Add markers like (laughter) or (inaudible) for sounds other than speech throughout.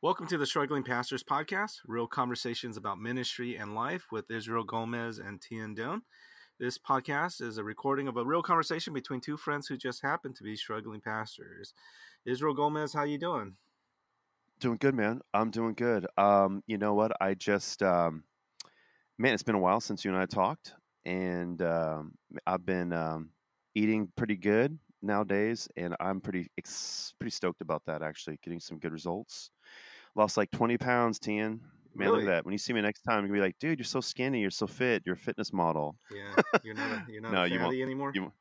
Welcome to the Struggling Pastors Podcast, real conversations about ministry and life with Israel Gomez and Thien Doan. This podcast is a recording of a real conversation between two friends who just happen to be struggling pastors. Israel Gomez, how you doing? Doing good, man. I'm doing good. Um, you know what? I just, um, man, it's been a while since you and I talked, and um, I've been um, eating pretty good nowadays, and I'm pretty ex- pretty stoked about that. Actually, getting some good results. Lost like 20 pounds, Thien. Man, look at that. When you see me next time, you're gonna be like, dude, you're so skinny, you're so fit, you're a fitness model. Yeah, (laughs) you're not you're not No, a you won't- anymore. you-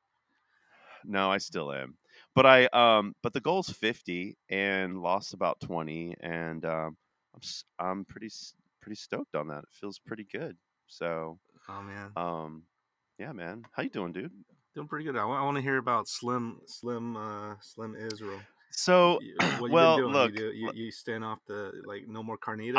No, I still am. But I um but the goal's 50 and lost about 20 and um I'm I'm pretty pretty stoked on that. It feels pretty good. So, oh man, um yeah, man. How you doing, dude? doing pretty good. I, want to hear about Slim Slim uh, Slim Israel. So, (clears throat) well, doing? look, you, do, you, you staying off the like no more carnitas.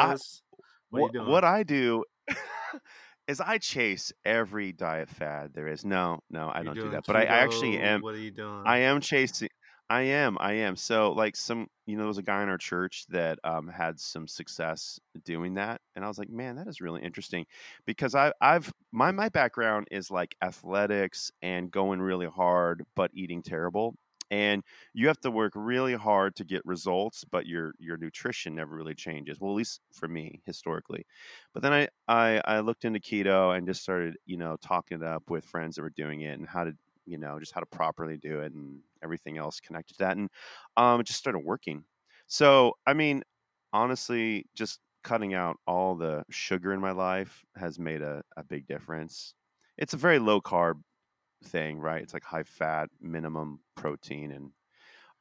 what are you what, doing? what I do (laughs) is I chase every diet fad there is. No, no, I don't do that. But I, I actually am What are you doing? I am chasing. I am. I am. So, like, some, you know, there was a guy in our church that um, had some success doing that, and I was like, man, that is really interesting, because I, I've my my background is like athletics and going really hard, but eating terrible, and you have to work really hard to get results, but your your nutrition never really changes. Well, at least for me historically. But then I I, I looked into keto and just started, you know, talking it up with friends that were doing it and how to you know, just how to properly do it and everything else connected to that. And um, it just started working. So, I mean, honestly, just cutting out all the sugar in my life has made a, a big difference. It's a very low carb thing, right? It's like high fat, minimum protein, and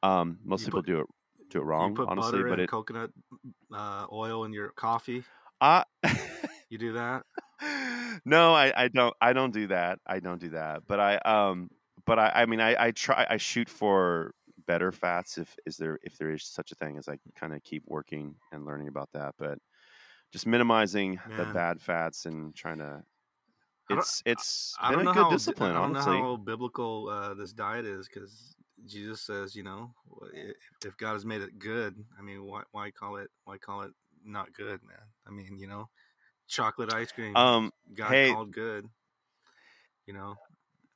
um, most You people put- do it do it you wrong, put honestly. But it, coconut uh, oil in your coffee. I You do that? (laughs) no, I, I don't I don't do that. I don't do that. But I um but I, I mean I, I try I shoot for better fats if is there if there is such a thing as I kind of keep working and learning about that. But just minimizing the bad fats and trying to it's it's I been don't a know good how discipline, I don't honestly. know how biblical uh, this diet is because Jesus says, you know, if, if God has made it good, I mean, why why call it why call it not good, man? I mean, you know, chocolate ice cream, Um God hey- called good. You know,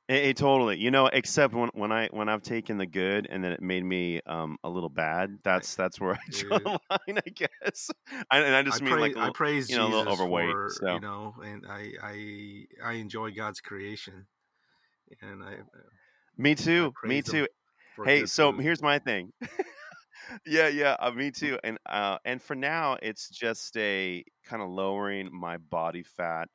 It, it totally, you know, except when, when I when I've taken the good and then it made me um a little bad. That's that's where I (laughs) draw the line, I guess. I, and I just I, mean pray, like a I little, praise you know, a Jesus little overweight. for so you know, and I I I enjoy God's creation, and I me too, me too. Hey, so food. here's my thing. (laughs) yeah, yeah, uh, me too. And uh, and for now, it's just a kind of lowering my body fat.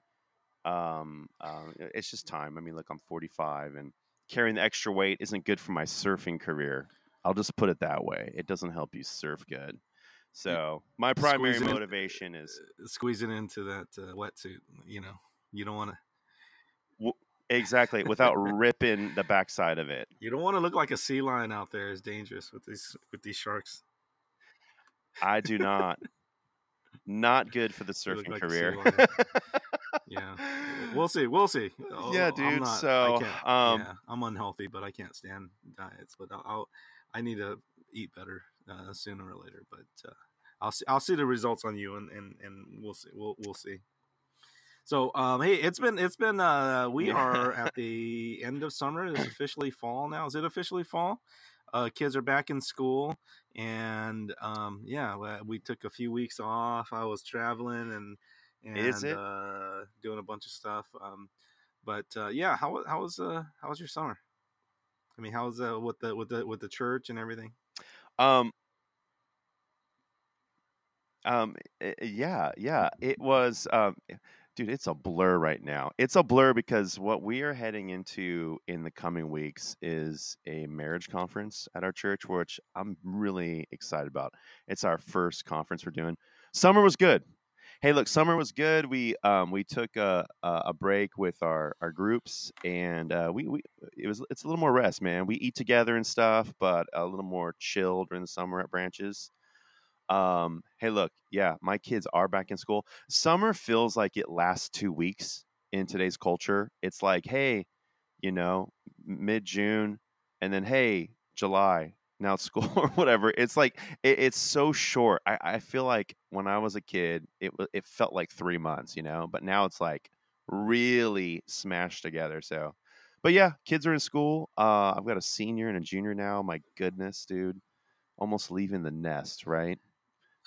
Um, uh, it's just time. I mean, look, I'm 45, and carrying the extra weight isn't good for my surfing career. I'll just put it that way. It doesn't help you surf good. So my primary Squeeze it in- motivation is uh, squeezing into that uh, wetsuit. You know, you don't want to. exactly without ripping the backside of it. You don't want to look like a sea lion out there. It's dangerous with these with these sharks. I do not. Not good for the surfing like career. (laughs) Yeah, we'll see. We'll see. Oh, Yeah, I'm dude, not- so, um, yeah, I'm unhealthy, but I can't stand diets. But I'll, I'll I need to eat better uh, sooner or later. But uh, I'll see. I'll see the results on you, and and and we'll see. We'll we'll see. So, um, hey, it's been it's been uh, (laughs) we are at the end of summer. It's (laughs) officially fall now. Is it officially fall? Uh, kids are back in school, and um, yeah, we took a few weeks off. I was traveling and and Is it? Uh, doing a bunch of stuff. Um, but uh, yeah, how how was uh how was your summer? I mean, how was uh with the with the with the church and everything? Um, um, eh, eh, yeah, yeah. It was, um, eh, dude. It's a blur right now. It's a blur because what we are heading into in the coming weeks is a marriage conference at our church, which I'm really excited about. It's our first conference we're doing. Summer was good. Hey, look, summer was good. We um we took a a break with our our groups, and uh, we we it was it's a little more rest, man. We eat together and stuff, but a little more chill during the summer at branches. Um, hey, look, yeah, my kids are back in school. Summer feels like it lasts two weeks in today's culture. It's like, hey, you know, mid June, and then hey, July, now it's school (laughs) or whatever. It's like it, it's so short. I, I feel like when I was a kid, it it felt like three months, you know. But now it's like really smashed together. So, but yeah, kids are in school. Uh, I've got a senior and a junior now. My goodness, dude, almost leaving the nest, right?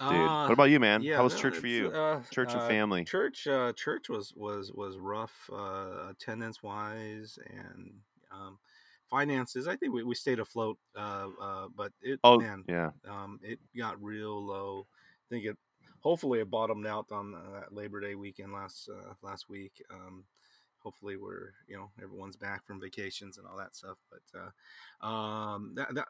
Dude, Uh, what about you, man? yeah, How was no, church for you? Uh, Church and uh, family. Church, uh, church was was was rough, uh, attendance wise and um, finances. I think we, we stayed afloat, uh, uh, but it Oh, man, yeah. um, it got real low. I think it hopefully it bottomed out on uh, that Labor Day weekend last uh, last week. Um, hopefully we're you know everyone's back from vacations and all that stuff. But uh, um, that, that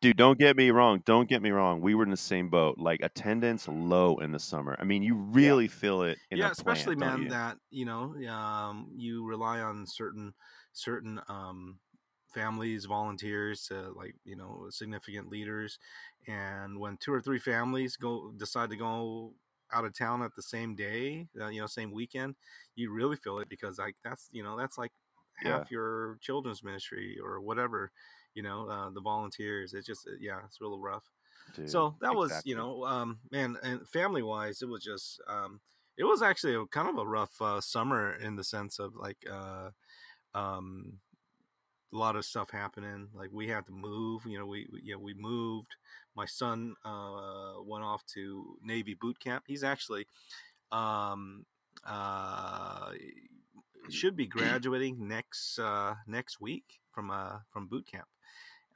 Dude, don't get me wrong. Don't get me wrong. We were in the same boat. Like attendance low in the summer. I mean, you really feel it in yeah, especially plant, man you? that you know um, you rely on certain certain um, families, volunteers to like you know significant leaders, and when two or three families go decide to go out of town at the same day, uh, you know, same weekend, you really feel it because like that's you know that's like Yeah. half your children's ministry or whatever. You know, uh, the volunteers. It's just, uh, yeah, it's real rough Dude, so that was you know um man and family wise it was just um it was actually a kind of a rough uh, summer in the sense of like uh um a lot of stuff happening like we had to move you know we, we you know we moved my son uh went off to navy boot camp he's actually um uh should be graduating next uh next week from uh from boot camp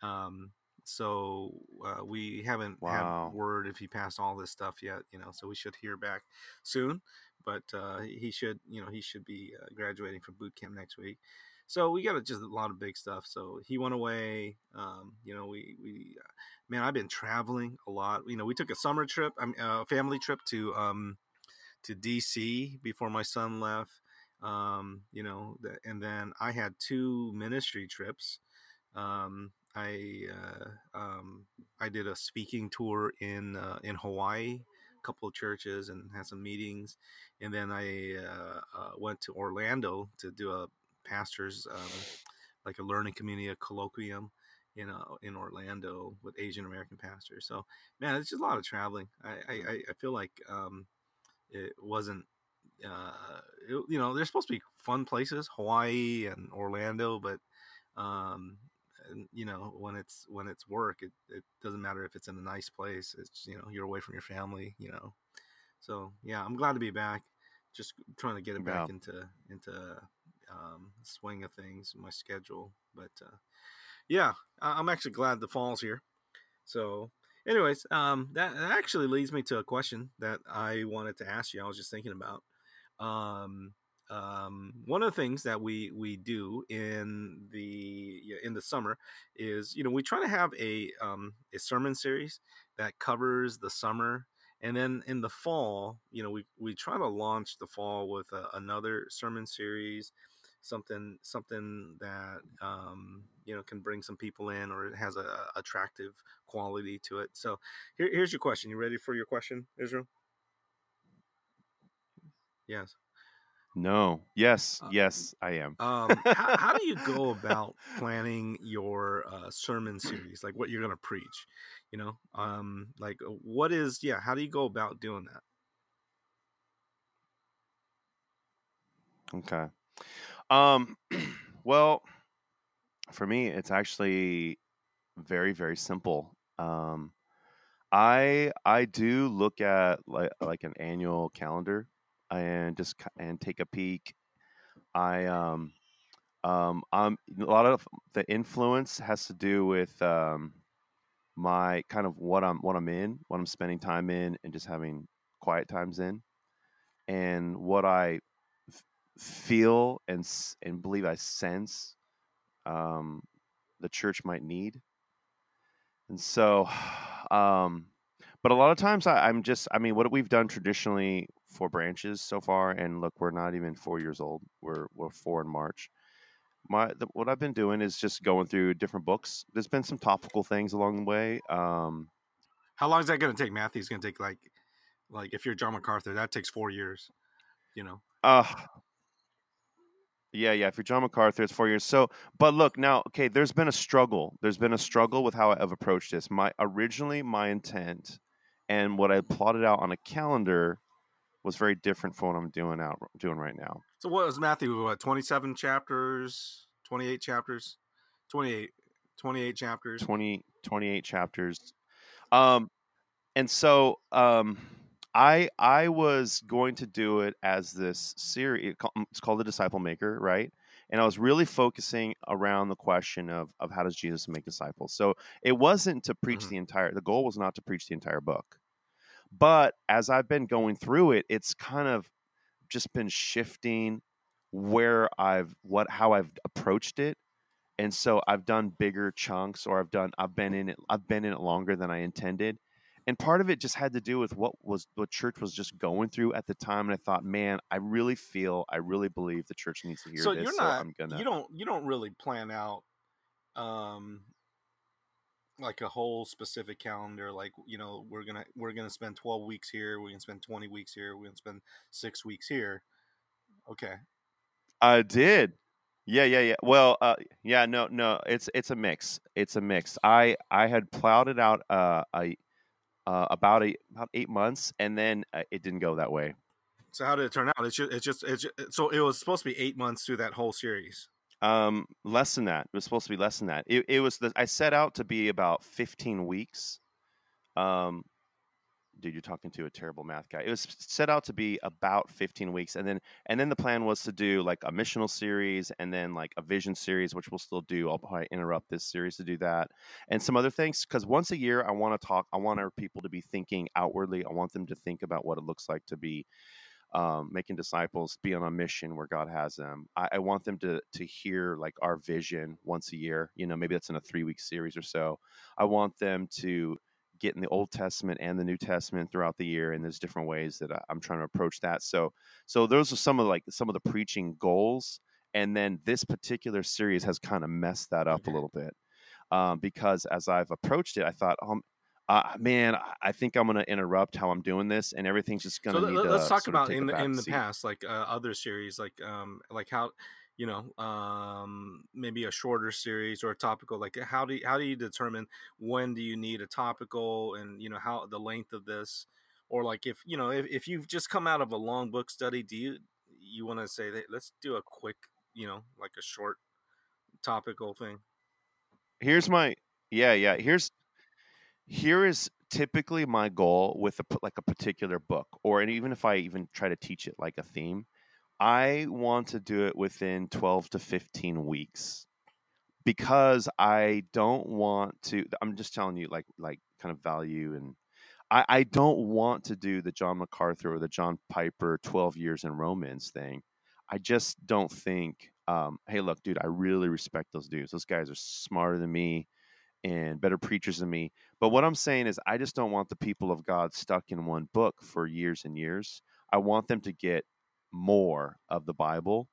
um so uh, we haven't Wow. had word if he passed all this stuff yet you know so we should hear back soon but uh he should you know he should be uh, graduating from boot camp next week. So we got just a lot of big stuff. So he went away um you know we we uh, man i've been traveling a lot. You know we took a summer trip a family trip to um to dc before my son left um you know th- and then i had two ministry trips. Um i uh um i did a speaking tour in uh, in hawaii couple of churches and had some meetings and then i uh, uh, went to orlando to do a pastor's um, like a learning community a colloquium in uh, in orlando with asian american pastors. So man it's just a lot of traveling. I i, I- feel like um it wasn't uh it- you know they're supposed to be fun places hawaii and orlando but um you know when it's when it's work it, it doesn't matter if it's in a nice place it's you know you're away from your family you know. So yeah i'm glad to be back just trying to get it back Yeah. into into um swing of things my schedule but uh yeah i'm actually glad the fall's here. So anyways um that, that actually leads me to a question that i wanted to ask you i was just thinking about. Um um one of the things that we we do in the in the summer is you know we try to have a um a sermon series that covers the summer and then in the fall you know we we try to launch the fall with a, another sermon series something something that um you know can bring some people in or it has a, a attractive quality to it. So here, here's your question. You ready for your question israel? Yes No. Yes. Uh, Yes, I am. um, how, how do you go (laughs) about planning your uh, sermon series like what you're going to preach you know um like uh, what is yeah how do you go about doing that Okay. Um (clears throat) well, for me it's actually very very simple. Um I I do look at like like an annual calendar and just and take a peek. I um um um a lot of the influence has to do with um my kind of what I'm what I'm in, what I'm spending time in and just having quiet times in and what I f- feel and and believe I sense um, the church might need. And so, (sighs) um, but a lot of times I, I'm just, I mean, what we've done traditionally for branches so far, and look, we're not even four years old. We're we're four in March. My the, what I've been doing is just going through different books. There's been some topical things along the way. Um, how long is that going to take matthew's going to take like like if you're john macarthur that takes four years you know uh, Yeah, yeah. If you're John MacArthur, it's four years. So, but look now. Okay, there's been a struggle. There's been a struggle with how I've approached this. My originally my intent and what I plotted out on a calendar was very different from what I'm doing out doing right now. So what was Matthew? What twenty seven chapters? Twenty eight chapters? 28, 28 chapters. 20, 28 chapters. Um, and so um, I I was going to do it as this series. It's called the Disciple Maker, right? And I was really focusing around the question of of how does Jesus make disciples. So it wasn't to preach Mhm. the entire. The goal was not to preach the entire book, but as I've been going through it, it's kind of just been shifting where I've what how I've approached it and so I've done bigger chunks or I've done I've been in it I've been in it longer than I intended. And part of it just had to do with what was what church was just going through at the time. And I thought, man, I really feel, I really believe the church needs to hear So this. you're so not. I'm gonna You don't. You don't really plan out, um, like a whole specific calendar. Like you know, we're gonna we're gonna spend twelve weeks here. We're gonna spend twenty weeks here. We're gonna spend six weeks here. Okay. I did. Yeah, yeah, yeah. Well, uh, yeah, no, no. It's it's a mix. It's a mix. I I had plowed it out uh, a, uh about a about eight months, and then uh, it didn't go that way. So how did it turn out? It's just. It's just. It's just, so it was supposed to be eight months through that whole series. Um, less than that. It was supposed to be less than that. It, it was the I set out to be about 15 weeks. Um, dude, you're talking to a terrible math guy. It was set out to be about 15 weeks, and then and then the plan was to do like a missional series, and then like a vision series, which we'll still do. I'll probably interrupt this series to do that, and some other things. Because once a year, I want to talk. I want our people to be thinking outwardly. I want them to think about what it looks like to be um, making disciples, be on a mission where God has them. I, I want them to to hear like our vision once a year. You know, maybe that's in a three week series or so. I want them to get in the Old Testament and the New Testament throughout the year, and there's different ways that I, I'm trying to approach that. So, so those are some of like some of the preaching goals, and then this particular series has kind of messed that up a little bit um, because as I've approached it, I thought, um, uh, man, I- think I'm going to interrupt how I'm doing this, and everything's just going So to let, need to let's talk about in the in the seat. past, like uh, other series, like um, like how you know um maybe a shorter series or a topical like how do you, how do you determine when do you need a topical and you know how the length of this or like if you know if, if you've just come out of a long book study do you you want to say that let's do a quick you know like a short topical thing Here's my yeah, yeah. Here's here is typically my goal with a like a particular book, or and even if I even try to teach it like a theme, I want to do it within 12 to 15 weeks because I don't want to. I'm just telling you, like like kind of value and. I, I don't want to do the John MacArthur or the John Piper 12 years in Romans thing. I just don't think, um, hey, look, dude, I really respect those dudes. Those guys are smarter than me and better preachers than me. But what I'm saying is, I just don't want the people of God stuck in one book for years and years. I want them to get more of the Bible.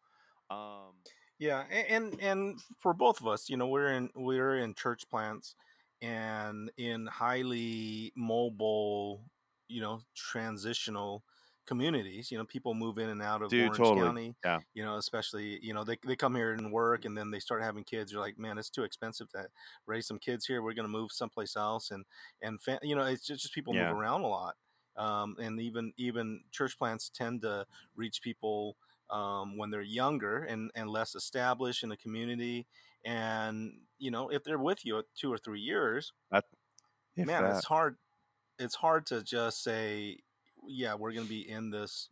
Um, Yeah, a- and and for both of us, you know, we're in we're in church plants and in highly mobile, you know, transitional communities. You know, people move in and out of Dude, Orange totally. County. Yeah. You know, especially you know they they come here and work, and then they start having kids. You're like, man, it's too expensive to raise some kids here. We're going to move someplace else, and and fa- you know, it's just, just people Yeah. move around a lot. Um, and even even church plants tend to reach people um, when they're younger and, and less established in the community. And, you know, if they're with you at two or three years, if man, that. it's hard. It's hard to just say, yeah, we're going to be in this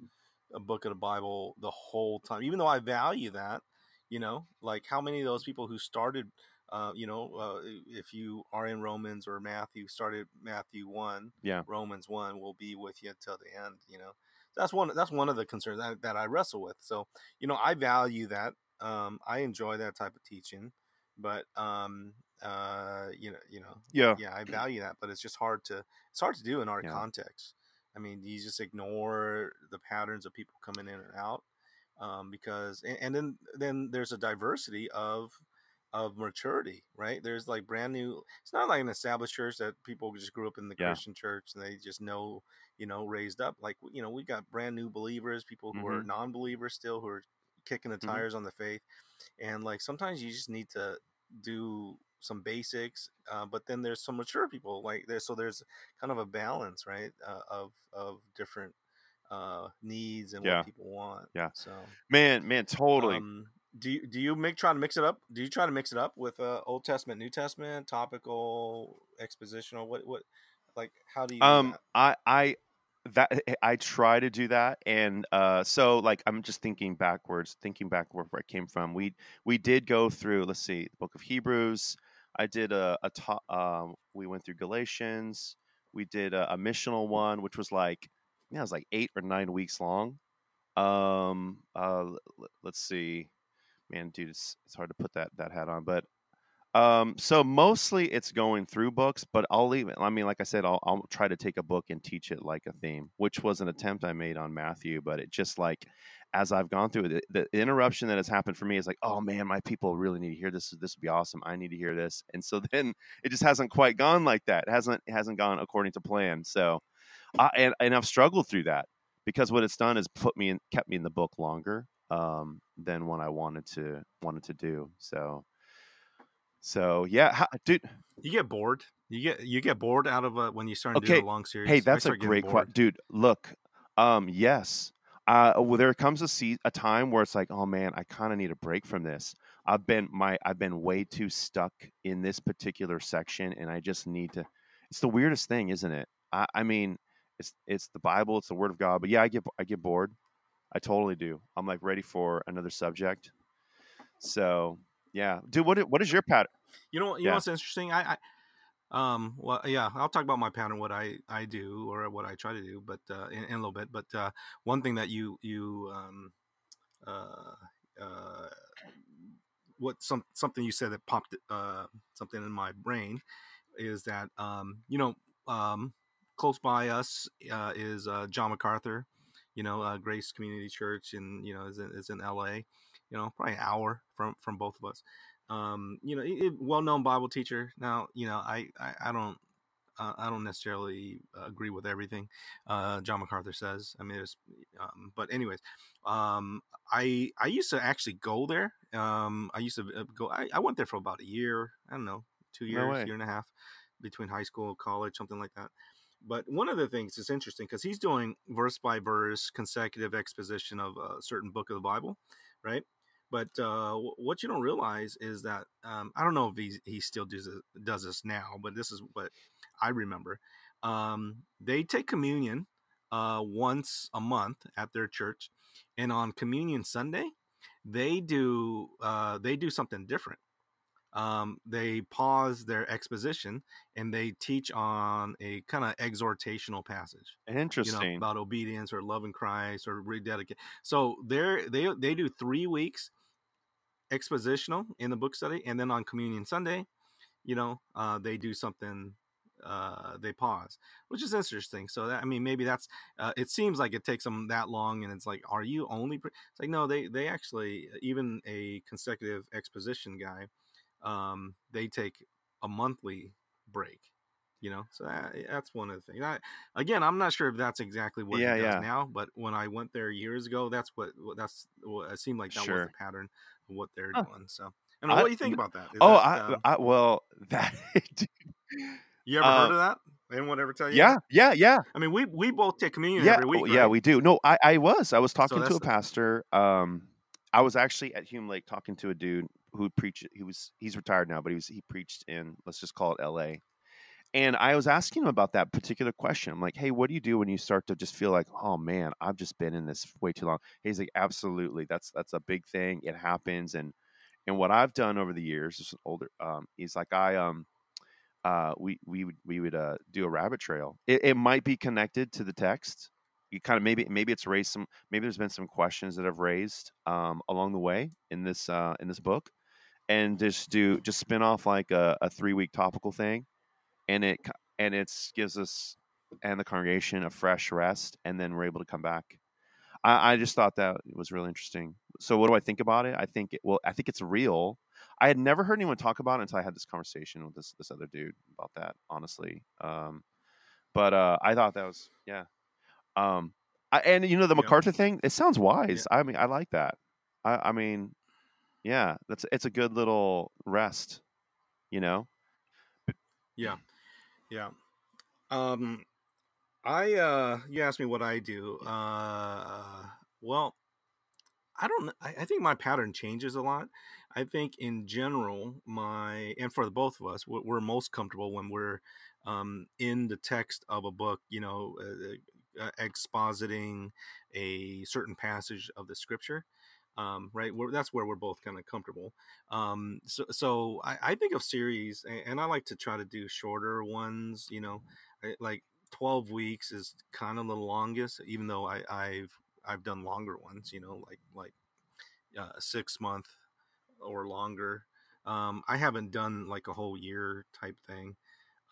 a book of the Bible the whole time, even though I value that, you know, like how many of those people who started, uh, you know, uh, if you are in Romans or Matthew, started Matthew 1, Yeah. Romans 1 will be with you until the end, you know. That's one that's one of the concerns that, that I wrestle with. So, you know, I value that. Um, I enjoy that type of teaching, but um, uh, you know, you know, Yeah. yeah, I value that, but it's just hard to it's hard to do in our Yeah. context. I mean, you just ignore the patterns of people coming in and out um, because, and, and then then there's a diversity of of maturity, right? There's like brand new. It's not like an established church that people just grew up in the Yeah. Christian church and they just know, you know, raised up. Like you know, we got brand new believers, people who are Mhm. non-believers still who are kicking the Mhm. tires on the faith, and like sometimes you just need to do some basics. Uh, but then there's some mature people like there, so there's kind of a balance, right, uh, of of different uh, needs and Yeah. what people want. Yeah. So Man, man, totally. um, do you do you make try to mix it up? Do you try to mix it up with uh, Old Testament, New Testament, topical, expositional? What what like how do you Um, I that eh, I try to do that, and uh, so like I'm just thinking backwards, thinking back where, I came from. We we did go through. Let's see, the Book of Hebrews. I did a a top. Um, we went through Galatians. We did a, a missional one, which was like, yeah, it was like eight or nine weeks long. Um, uh, let's see, man, dude, it's it's hard to put that that hat on, but um, so mostly it's going through books, but I'll leave it. I mean, like I said, I'll, I'll try to take a book and teach it like a theme, which was an attempt I made on Matthew, but it just like, as I've gone through it, the, the interruption that has happened for me is like, oh man, my people really need to hear this. This would be awesome. I need to hear this. And so (laughs) then it just hasn't quite gone like that. It hasn't, it hasn't gone according to plan. So, I, and, and I've struggled through that because what it's done is put me in, kept me in the book longer, um, than what I wanted to, wanted to do. So, so yeah, how, dude. You get bored. You get you get bored out of uh, when you start Okay, doing a long series. Hey, that's a great question, dude. Look, um, yes. Uh, well, there comes a se- a time where it's like, oh man, I kind of need a break from this. I've been my I've been way too stuck in this particular section, and I just need to. It's the weirdest thing, isn't it? I, I mean, it's it's the Bible, it's the Word of God, but yeah, I get I get bored. I totally do. I'm like ready for another subject. So yeah, dude, what what is your pattern? You know, you Yeah. know what's interesting? I, I, um, well, yeah, I'll talk about my pattern, what I I do or what I try to do, but uh, in, in a little bit. But uh, one thing that you you um, uh, uh, what some something you said that popped uh something in my brain is that um you know um close by us uh, is uh, John MacArthur, you know, uh, Grace Community Church, and you know is in, is in L.A. You know, probably an hour from from both of us. Um, you know, well known Bible teacher. Now, you know, I I, I don't. Uh, I don't necessarily agree with everything uh, John MacArthur says. I mean, there's, um, but anyways, um, I I used to actually go there. Um, I used to uh, go. I, I went there for about a year. I don't know, two years, way. year and a half, between high school, college, something like that. But one of the things is interesting because he's doing verse by verse consecutive exposition of a certain book of the Bible, right? But uh, wh- what you don't realize is that um, I don't know if he he still does does this now, but this is what I remember. Um, they take communion uh, once a month at their church, and on Communion Sunday, they do uh, they do something different. Um, they pause their exposition and they teach on a kind of exhortational passage you know Interesting. about obedience or loving christ or rededicate so they're they they do three weeks expositional in the book study and then on communion sunday you know uh they do something uh they pause which is interesting so that i mean maybe that's uh, it seems like it takes them that long and it's like are you only pre-? it's like no they they actually even a consecutive exposition guy um they take a monthly break you know so that, that's one of the things I, again i'm not sure if that's exactly what Yeah, he does yeah. now but when i went there years ago that's what what- that's what it seemed like that was Sure. the pattern of what they're Huh. doing so and what do you think about that? Is Oh, that, I, um, I well (laughs) that. you ever uh, heard of that? Anyone ever tell you? yeah, that? yeah, yeah. I mean, we we both take communion yeah, every week. oh, yeah, we do. No, I, I was. I was talking to that's a the- pastor. Um, I was actually at Hume Lake talking to a dude who preached. He was he's retired now, but he was he preached in let's just call it L.A. And I was asking him about that particular question. I'm like, hey, what do you do when you start to just feel like, oh man, I've just been in this way too long? He's like, absolutely, that's that's a big thing. It happens, and and what I've done over the years, an older, um, he's like, I um, uh, we we would we would uh, do a rabbit trail. It, it might be connected to the text. You kind of maybe maybe it's raised some maybe there's been some questions that have raised um, along the way in this uh, in this book, and just do just spin off like a, a three week topical thing, and it and it's gives us and the congregation a fresh rest, and then we're able to come back. I, I just thought that was really interesting. So what do I think about it? I think it well, I think it's real. I had never heard anyone talk about it until I had this conversation with this this other dude about that, honestly. Um, but uh, I thought that was yeah. Um, I, and you know the Yeah. MacArthur thing, it sounds wise. I mean, I like that. I, I mean, yeah, that's it's a good little rest, you know. Yeah, yeah. Um, I uh, you asked me what I do. Uh, well, I don't. I, I think my pattern changes a lot. I think in general, my and for the both of us, we're, most comfortable when we're um, in the text of a book. You know, uh, uh, expositing a certain passage of the scripture. Um, right, we that's where we're both kind of comfortable. Um, so, so I, I think of series, a- and I like to try to do shorter ones. You know, I, like twelve weeks is kind of the longest, even though I, I've I've done longer ones. You know, like like uh, six month or longer. Um, I haven't done like a whole year type thing.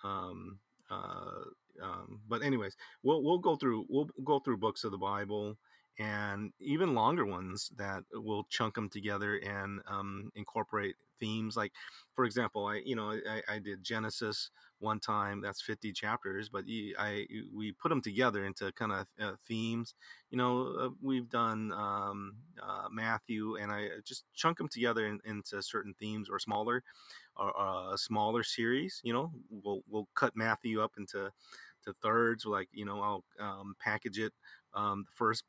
Um, uh, um, but anyways, we'll we'll go through we'll go through books of the Bible and even longer ones that will chunk them together and um, incorporate themes. Like, for example, I you know I, I did Genesis one time. That's fifty chapters, but I we put them together into kind of uh, themes. You know, uh, we've done um, uh, Matthew, and I just chunk them together in, into certain themes or smaller or uh, a smaller series. You know, we'll we'll cut Matthew up into to thirds. Like you know, I'll um, package it um, the first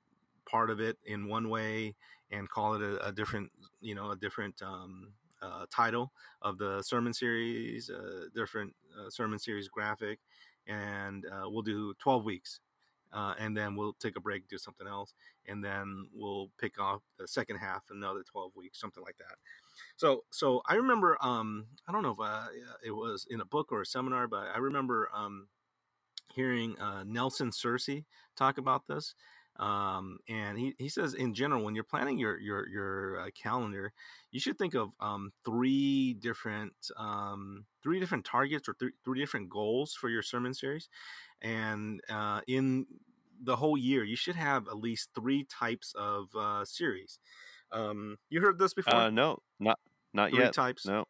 part of it in one way and call it a, a different you know a different um, uh, title of the sermon series, uh, different uh, sermon series graphic, and uh, we'll do 12 weeks. Uh, and then we'll take a break, do something else, and then we'll pick off the second half, another 12 weeks, something like that. So, so I remember, um, I don't know if it was in a book or a seminar, but I remember um, hearing uh, Nelson Searcy talk about this. Um, and he, he says in general, when you're planning your your your uh, calendar, you should think of um, three different um, three different targets or th- three different goals for your sermon series, and uh, in the whole year, you should have at least three types of uh, series. Um, you heard this before? Uh, no, not not three yet. types. No.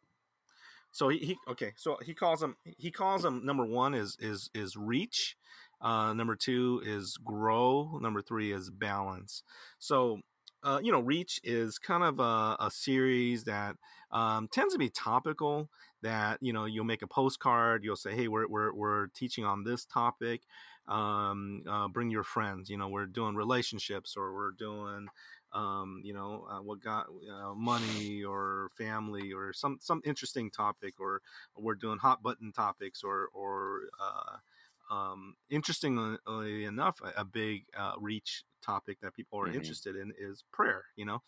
So he, he okay. So he calls them. He calls them. Number one is is is reach. Uh, number two is grow. Number three is balance. So uh, you know, reach is kind of a, a series that um, tends to be topical. That you know, you'll make a postcard. You'll say, "Hey, we're we're we're teaching on this topic. Um, uh, bring your friends. You know, we're doing relationships, or we're doing um, you know, uh, what got uh, money or family or some some interesting topic, or we're doing hot button topics, or or uh, um, interestingly enough, a, a big uh, reach topic that people are hmm interested in is prayer. You know,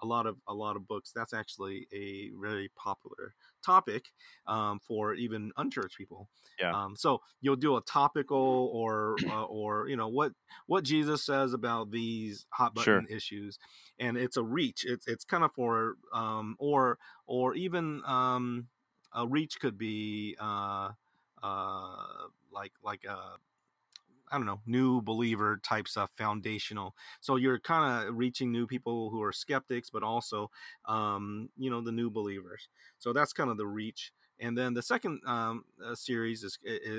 a lot of a lot of books. That's actually a very popular topic um, for even unchurched people. Yeah. Um, so you'll do a topical or uh, or you know what what Jesus says about these hot Sure. button issues, and it's a reach. It's it's kind of for um, or or even um, a reach could be uh, uh, like like a I don't know, new believer type stuff, foundational. So you're kind of reaching new people who are skeptics, but also, um, you know, the new believers. So that's kind of the reach. And then the second um, uh, series is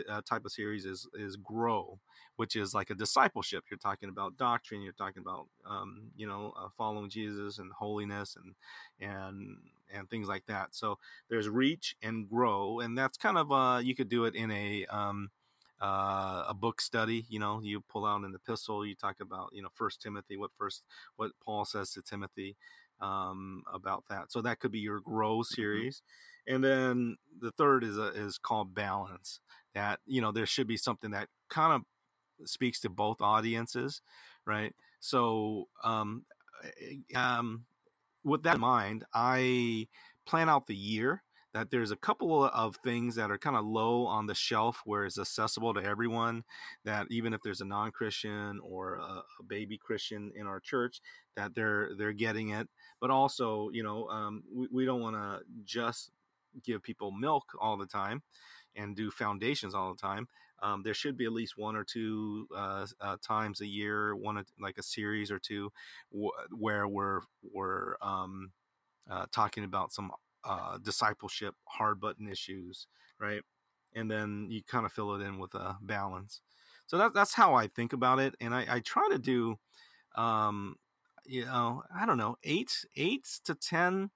uh, type of series is is grow, which is like a discipleship. You're talking about doctrine. You're talking about um, you know uh, following Jesus and holiness and and and things like that. So there's reach and grow, and that's kind of uh, you could do it in a um, uh, a book study. You know, you pull out an epistle. You talk about you know First Timothy, what first what Paul says to Timothy um, about that. So that could be your grow hmm series, and then the third is a, is called balance. That you know there should be something that kind of speaks to both audiences, right? So um, eh, um, with that in mind, I plan out the year that there's a couple of things that are kind of low on the shelf where it's accessible to everyone that even if there's a non-christian or a, a baby christian in our church that they're they're getting it. But also you know um, we, we don't want to just give people milk all the time and do foundations all the time um, there should be at least one or two uh, uh, times a year one like a series or two wh- where we're we're um, uh, talking about some uh, discipleship hard button issues, right? And then you kind of fill it in with a balance. So that, that's how I think about it, and I, I try to do. Um, you know, I don't know, eight eight to ten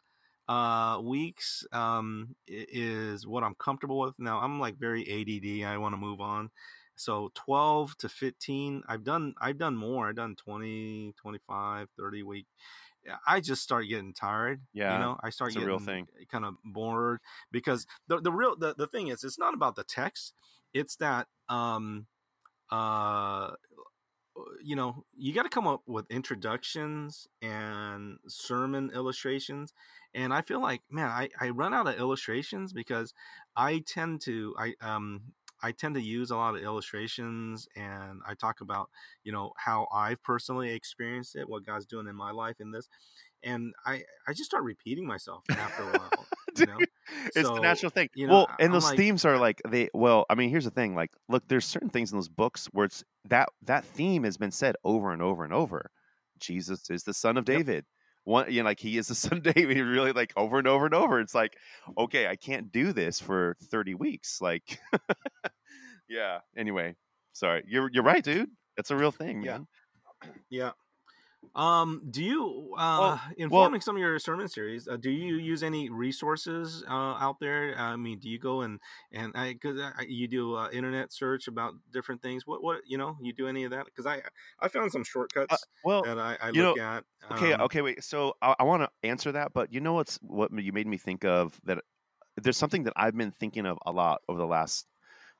uh weeks um is what I'm comfortable with. Now I'm like very ADD. I want to move on. So 12 to 15, I've done I've done more. I've done 20, 25, 30 week. I just start getting tired. Yeah, you know, I start getting real thing. kind of bored because the the real the, the thing is it's not about the text. It's that um uh you know you got to come up with introductions and sermon illustrations and i feel like man I, I run out of illustrations because i tend to i um i tend to use a lot of illustrations and i talk about you know how i've personally experienced it what god's doing in my life in this and i i just start repeating myself after a while (laughs) you know it's the natural thing. you know well, and I'm those like themes are like they. Well, I mean, here's the thing. Like, look, there's certain things in those books where it's that that theme has been said over and over and over. Jesus is the son of Yep. One, you know, like he is the son of David. Really, like over and over and over. It's like, okay, I can't do this for 30 weeks. Like, (laughs) yeah. Anyway, sorry. You're you're right, dude. It's a real thing, Yeah. man. Yeah. Um, do you uh Well, informing some of your sermon series, uh, do you use any resources uh out there? I mean, do you go and and I I, you do uh, internet search about different things? What what, you know, you do any of that? Cuz I I found some Uh, shortcuts well, that I I look at. Okay, Um, okay, wait. So I, I want to answer that, but you know what's what you made me think of that there's something that I've been thinking of a lot over the last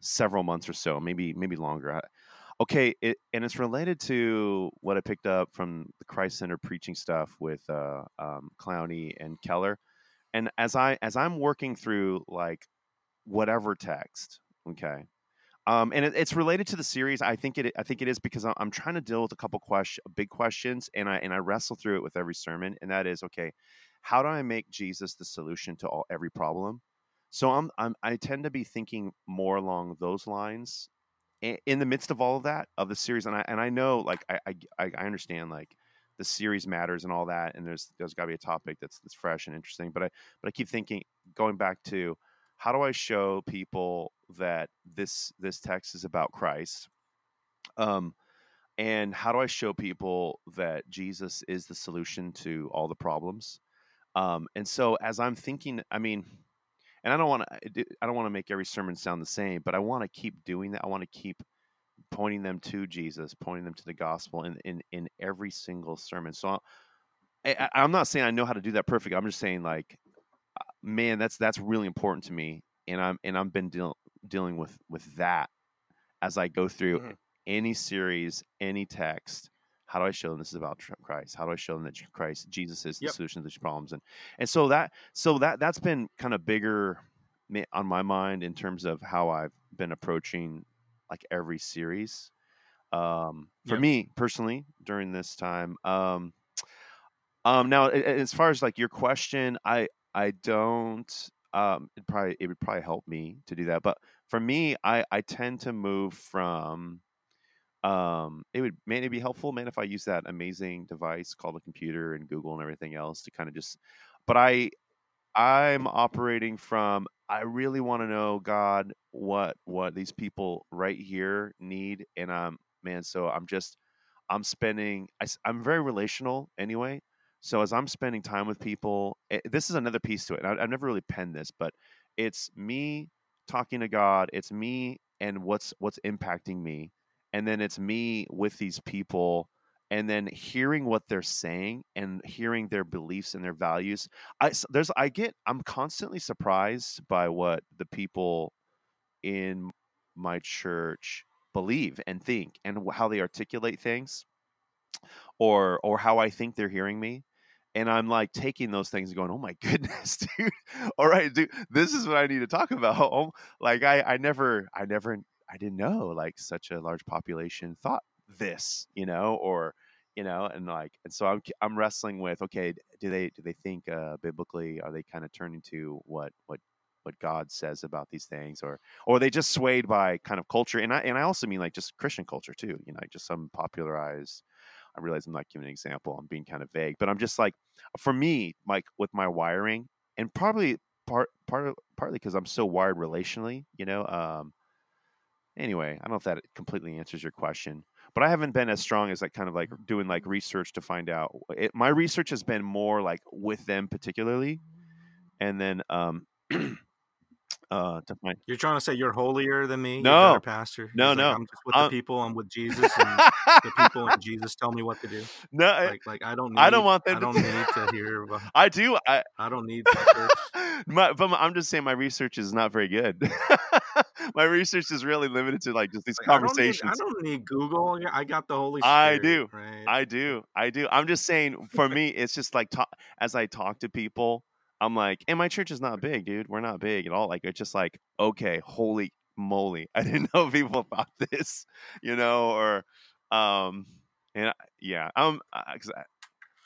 several months or so, maybe maybe longer. Okay, it, and it's related to what I picked up from the Christ Center preaching stuff with uh, um, Clowney and Keller. And as I as I'm working through like whatever text, okay, um, and it, it's related to the series. I think it. I think it is because I'm, trying to deal with a couple question, big questions, and I and I wrestle through it with every sermon. And that is okay. How do I make Jesus the solution to all every problem? So I'm, I'm I tend to be thinking more along those lines in the midst of all of that of the series. And I and I know like I I, I understand like the series matters and all that, and there's there's got to be a topic that's that's fresh and interesting. But I but I keep thinking going back to how do I show people that this this text is about Christ? Um, and how do I show people that Jesus is the solution to all the problems? Um, and so as I'm thinking, I mean, and I don't want to I don't want to make every sermon sound the same, but I want to keep doing that. I want to keep pointing them to Jesus, pointing them to the gospel in in, in every single sermon. So I, I, I'm not saying I know how to do that perfect. I'm just saying like man, that's that's really important to me, and I'm and I've been deal, dealing with with that as I go through Mhm. any series, any text. How do I show them this is about Christ? How do I show them that Christ, Jesus, is the Yep. solution to these problems? And and so that so that that's been kind of bigger on my mind in terms of how I've been approaching like every series. Um, for Yep. me personally, during this time, um, um, now as far as like your question, I I don't. Um, it probably it would probably help me to do that, but for me, I I tend to move from. Um, it would man it'd be helpful, man, if I use that amazing device called a computer and Google and everything else to kind of just. But I I'm operating from I really want to know God what what these people right here need and i'm man so I'm just I'm spending I, i'm very relational anyway so as I'm spending time with people eh, this is another piece to it I, I've never really penned this but it's me talking to God it's me and what's what's impacting me and then it's me with these people and then hearing what they're saying and hearing their beliefs and their values I there's I get I'm constantly surprised by what the people in my church believe and think and how they articulate things or or how I think they're hearing me and I'm like taking those things and going oh my (laughs) goodness dude all right dude this is what I need to talk about (laughs) like I I never I never I didn't know like such a large population thought this you know or you know and like and so i'm i'm wrestling with okay do they do they think uh biblically are they kind of turning to what what what god says about these things or or they just swayed by kind of culture? And i and i also mean like just christian culture too you know like just some popularized i realize i'm not giving an example i'm being kind of vague but i'm just like for me like with my wiring and probably part part partly because i'm so wired relationally you know um anyway i don't know if that completely answers your question but I haven't been as strong as like kind of like doing like research to find out. It, my research has been more like with them particularly, and then um (clears throat) uh to find You're trying to say you're holier than me? No. pastor? No, He's like, no. I'm just with I'm- the people. I'm with Jesus, and the people and (laughs) Jesus tell me what to do. no, Like, like I don't. Need, I don't want them I don't need to hear. About, (laughs) I do. I I don't need (laughs) my, but my- I'm just saying my research is not very good. My research is really limited to like just these Like, I don't need- conversations. I don't need Google. I got the Holy Spirit. I do. Right. I do. I do. I'm just saying for me, it's just like ta- as I talk to people, I'm like, and my church is not big, dude. We're not big at all. Like it's just like, okay, holy moly, (laughs) I didn't know people thought this, you know, or um, and I- yeah, um, I- 'cause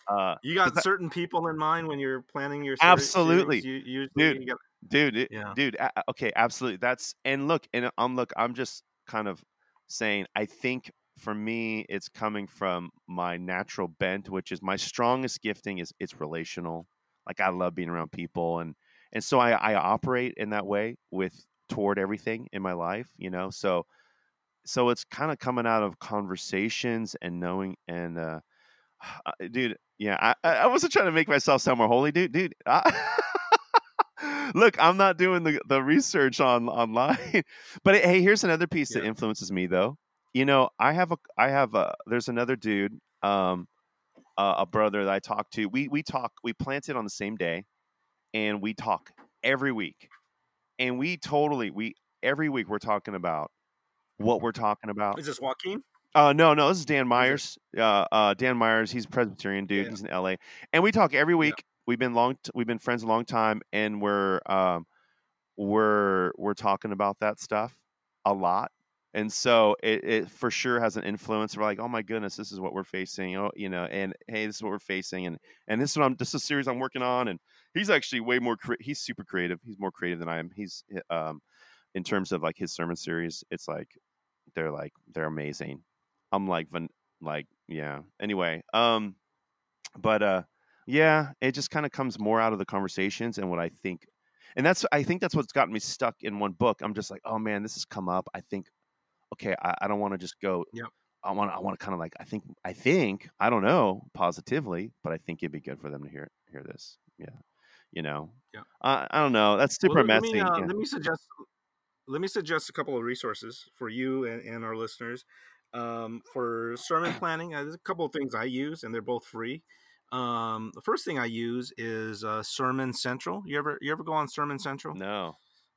uh, you got certain people in mind when you're planning your Absolutely. series? You, usually Dude. you got- dude it- Yeah. dude okay absolutely that's and look and i'm look i'm just kind of saying i think for me it's coming from my natural bent which is my strongest gifting is it's relational like i love being around people and and so i i operate in that way with toward everything in my life you know so so it's kind of coming out of conversations and knowing and uh (sighs) uh, dude yeah i i I wasn't trying to make myself sound more holy dude dude I, (laughs) look i'm not doing the, the research on online (laughs) but hey here's another piece that influences me though you know i have a i have a there's another dude um uh, a brother that i talk to we we talk we planted on the same day and we talk every week and we totally we every week we're talking about what we're talking about Is this Joaquin? uh, no, no, this is Dan Myers. Uh, uh, Dan Myers. He's a Presbyterian dude. Yeah. He's in L.A. And we talk every week. We've been long. T- we've been friends a long time, and we're um, we're we're talking about that stuff a lot. And so it, it for sure has an influence. We're like, oh my goodness, this is what we're facing. Oh, you know, and hey, this is what we're facing, and and this is what I'm. This is a series I'm working on, and he's actually way more. Cre- he's super creative. He's more creative than I am. He's um, in terms of like his sermon series. It's like they're like they're amazing. I'm like van- like yeah. Anyway, um, but uh, yeah, it just kind of comes more out of the conversations and what I think, and that's I think that's what's gotten me stuck in one book. I'm just like, oh man, this has come up. I think, okay, I, I don't want to just go. Yep. I want I want to kind of like I think I think I don't know positively, but I think it'd be good for them to hear hear this. Yeah, you know. Yeah. Uh, I don't know. That's super Well, let, messy. me, uh, yeah. let me suggest. Let me suggest a couple of resources for you and, and our listeners. Um, for sermon planning, uh, there's a couple of things I use, and they're both free. Um, the first thing I use is uh, Sermon Central. You ever you ever go on Sermon Central? no,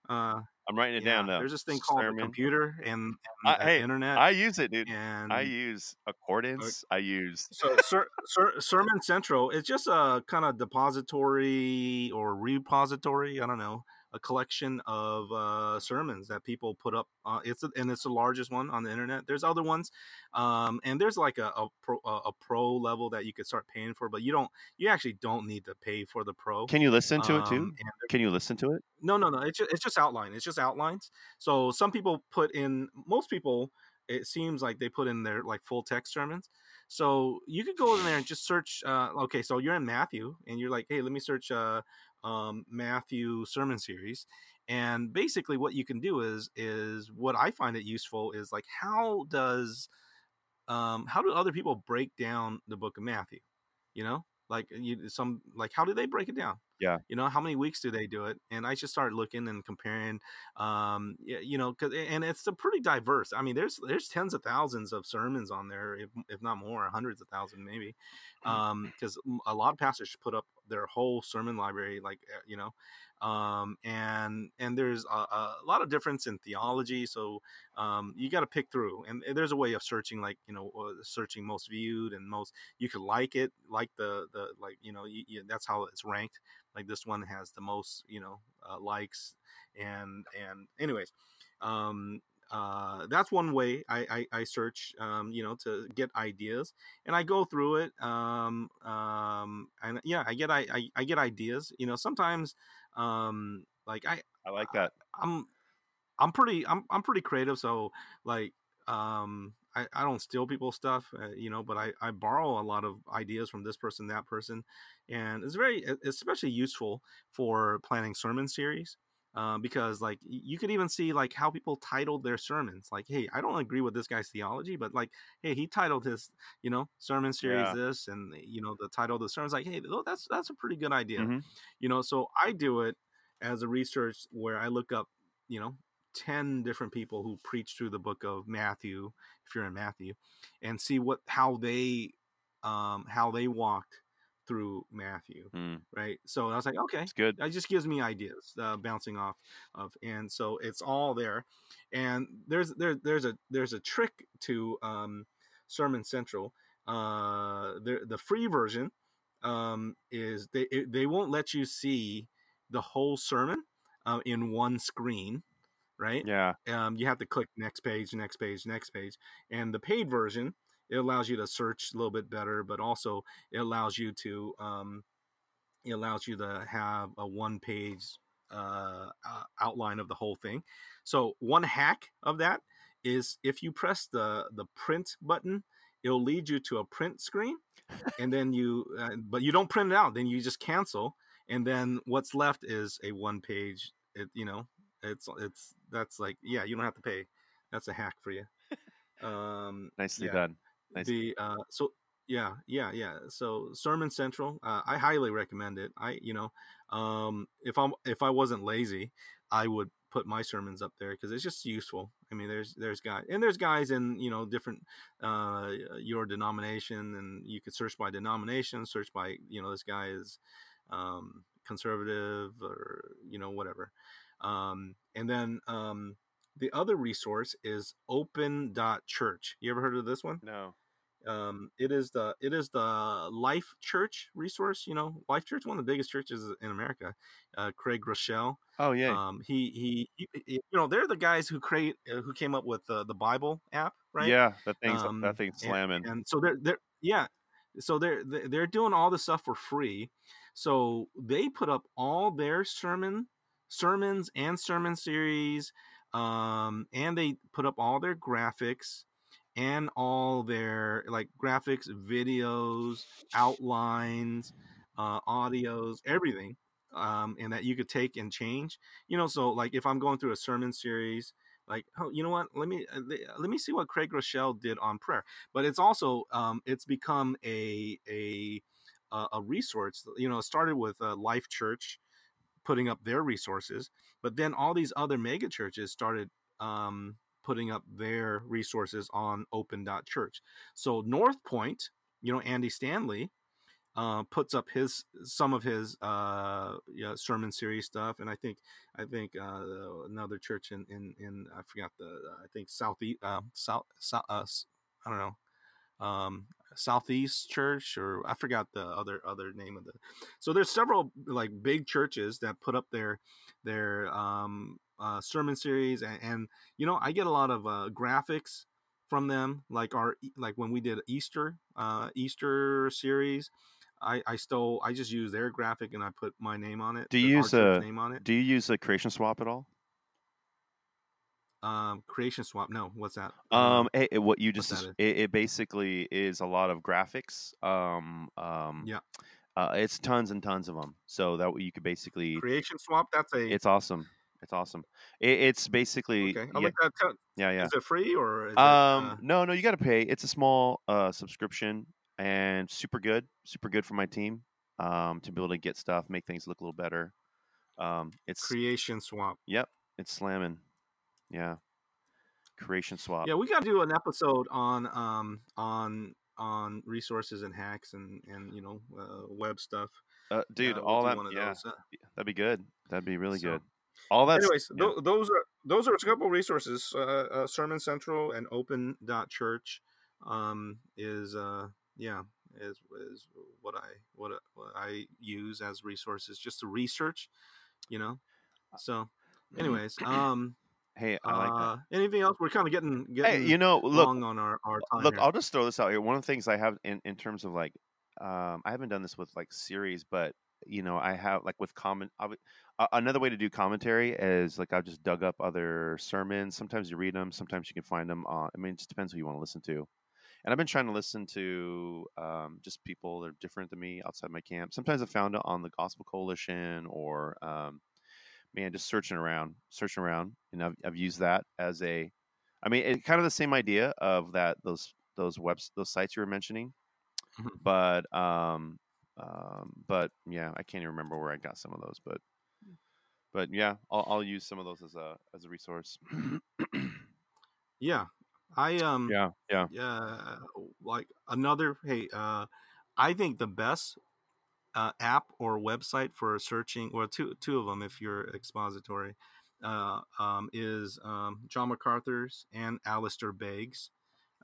Uh, I'm writing it yeah, down though. There's this thing called the Sermon. computer and, and I- hey, internet. I use it, dude. and I use accordance. I use so ser, ser, sermon central It's just a kind of depository or repository i don't know a collection of uh, sermons that people put up uh, it's a, and it's the largest one on the internet there's other ones um, and there's like a, a pro a a pro level that you could start paying for but you don't you actually don't need to pay for the pro Can you listen to it too? Um, Can you listen to it? no, no, no. It's just, it's just outline. It's just outlines. So some people put in. Most people, it seems like they put in their like full text sermons. So you could go in there and just search. Uh, okay, so you're in Matthew, and you're like, hey, let me search uh, um, Matthew sermon series. And basically, what you can do is is what I find it useful is like how does um, how do other people break down the book of Matthew? You know, like you some like how do they break it down? Yeah. you know how many weeks do they do it and i just started looking and comparing um you know cause, and it's a pretty diverse i mean there's there's tens of thousands of sermons on there if, if not more hundreds of thousands maybe um because a lot of pastors put up their whole sermon library like uh, you know um and and there's a, a lot of difference in theology so um you got to pick through and there's a way of searching like you know uh, searching most viewed and most you could like it like the the like you know you, you, that's how it's ranked like this one has the most you know uh, likes and and anyways um uh that's one way i i, I search um you know to get ideas and i go through it um um and yeah i get i i, I get ideas you know sometimes um like i I like that. i'm i'm pretty i'm, I'm pretty creative so like um I, I don't steal people's stuff uh, you know but I, I borrow a lot of ideas from this person that person and it's very especially useful for planning sermon series uh, because like you could even see like how people titled their sermons. Like, hey, I don't agree with this guy's theology, but like, hey, he titled his you know sermon series Yeah. this, and you know the title of the sermon's like, hey, that's that's a pretty good idea. Mhm. You know, so I do it as a research where I look up you know 10 different people who preach through the book of Matthew if you're in Matthew and see what how they um how they walked through Matthew Mm, right so I was like okay it's good. that just gives me ideas uh, bouncing off of and so it's all there and there's there, there's a there's a trick to um sermon central uh the the free version um is they it, they won't let you see the whole sermon uh, in one screen right Yeah. um, you have to click next page, next page, next page. And the paid version, it allows you to search a little bit better, but also it allows you to um, it allows you to have a one page uh, uh, outline of the whole thing. So one hack of that is if you press the the print button, it'll lead you to a print screen, and then you uh, but you don't print it out. Then you just cancel, and then what's left is a one page. It you know it's it's that's like yeah you don't have to pay. That's a hack for you. Um, Nicely yeah. done. Nice. the uh so yeah yeah yeah so sermon central uh, i highly recommend it. I you know um if i'm if i wasn't lazy i would put my sermons up there because it's just useful. I mean there's there's guys and there's guys in you know different uh your denomination and you could search by denomination search by you know this guy is um conservative or you know whatever. Um and then um the other resource is open.church you ever heard of this one No. um, it is the it is the Life Church resource. You know, Life Church, one of the biggest churches in America. Uh, Craig Groeschel. Oh yeah. Um, he, he he you know they're the guys who create uh, who came up with the the Bible app, right? Yeah. That thing's Um, that thing's slamming. And so they're they're yeah, so they're they're they're doing all this stuff for free. So they put up all their sermon sermons and sermon series, um, and they put up all their graphics and all their like graphics, videos, outlines, uh, audios, everything, um, and that you could take and change. You know, so like if I'm going through a sermon series, like oh, you know what? Let me uh, let me see what Craig Groeschel did on prayer. But it's also um, it's become a a a a resource. You know, it started with uh, Life Church putting up their resources, but then all these other mega churches started um, putting up their resources on open.church. So North Point, you know, Andy Stanley uh, puts up his some of his uh, yeah, sermon series stuff, and I think I think uh, another church in in, in I forgot the I think southeast uh, south, south uh, I don't know um, southeast church or I forgot the other other name of the. So there's several like big churches that put up their their um, uh, sermon series, and, and you know I get a lot of uh, graphics from them, like our like when we did Easter uh, Easter series. I, I stole. I just use their graphic and I put my name on it. Do you use a- name on it? Do you use a creation swap at all? Um, creation swap. No, what's that? Um, it, it- what you just that it, it basically is a lot of graphics. Um, um, Yeah. Uh, it's tons and tons of them. So that way you could basically, creation swap. That's a. it's awesome. It's awesome. It, it's basically okay. I yeah, like that. Yeah, yeah. Is it free or? Is it, Um, uh, no, no, you got to pay. It's a small uh subscription and super good, super good for my team. Um, to be able to get stuff, make things look a little better. Um, it's creation swap. yep, it's slamming. Yeah, creation swap. Yeah, we got to do an episode on um on on resources and hacks and and you know uh, web stuff. Uh, dude, Uh, we'll all that, yeah, those. Uh, that'd be good. That'd be really So- good. All that. Anyways, yeah. tho- those are those are a couple resources. Uh, uh, Sermon Central and Open Dot Church um, is uh, yeah is is what I what, I- what I use as resources just to research, you know. So, anyways, um, hey, I like that. uh, anything else? We're kind of getting Hey, getting you know, look, long on our our time. look, here. I'll just throw this out here. One of the things I have in in terms of like, um, I haven't done this with like series, but you know, I have like with comment. I would, uh, another way to do commentary is like I've just dug up other sermons. Sometimes you read them, sometimes you can find them. On, I mean, it just depends who you want to listen to. And I've been trying to listen to um, just people that are different than me outside my camp. Sometimes I found it on the Gospel Coalition or um, man, just searching around, searching around, and I've I've used that as a, I mean, it, kind of the same idea of that those those webs those sites you were mentioning, Mhm. but um, um, but yeah, I can't even remember where I got some of those, but but yeah, I'll I'll use some of those as a as a resource. (clears throat) Yeah, I um yeah, yeah, yeah like another hey uh I think the best uh, app or website for searching well two two of them if you're expository uh, um, is um, John MacArthur's and Alistair Begg's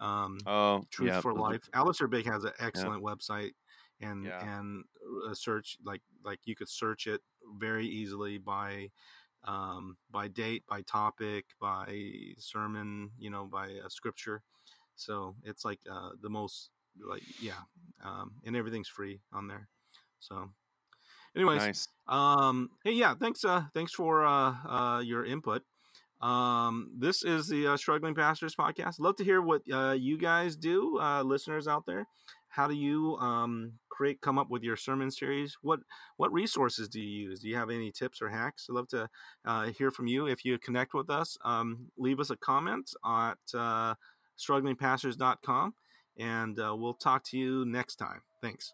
um, oh, Truth yeah, for Life. Alistair Begg has an excellent website and Yeah. and a search like like you could search it very easily by um, by date, by topic, by sermon, you know, by uh, scripture. So it's like uh, the most like yeah, um, and everything's free on there. So, anyways, nice. um, hey, yeah, thanks, uh, thanks for uh, uh, your input. Um, this is the uh, Struggling Pastors podcast. Love to hear what uh, you guys do, uh, listeners out there. How do you um, create, come up with your sermon series? What what resources do you use? Do you have any tips or hacks? I'd love to uh, hear from you. If you connect with us, um, leave us a comment at uh, strugglingpastors.com, and uh, we'll talk to you next time. Thanks.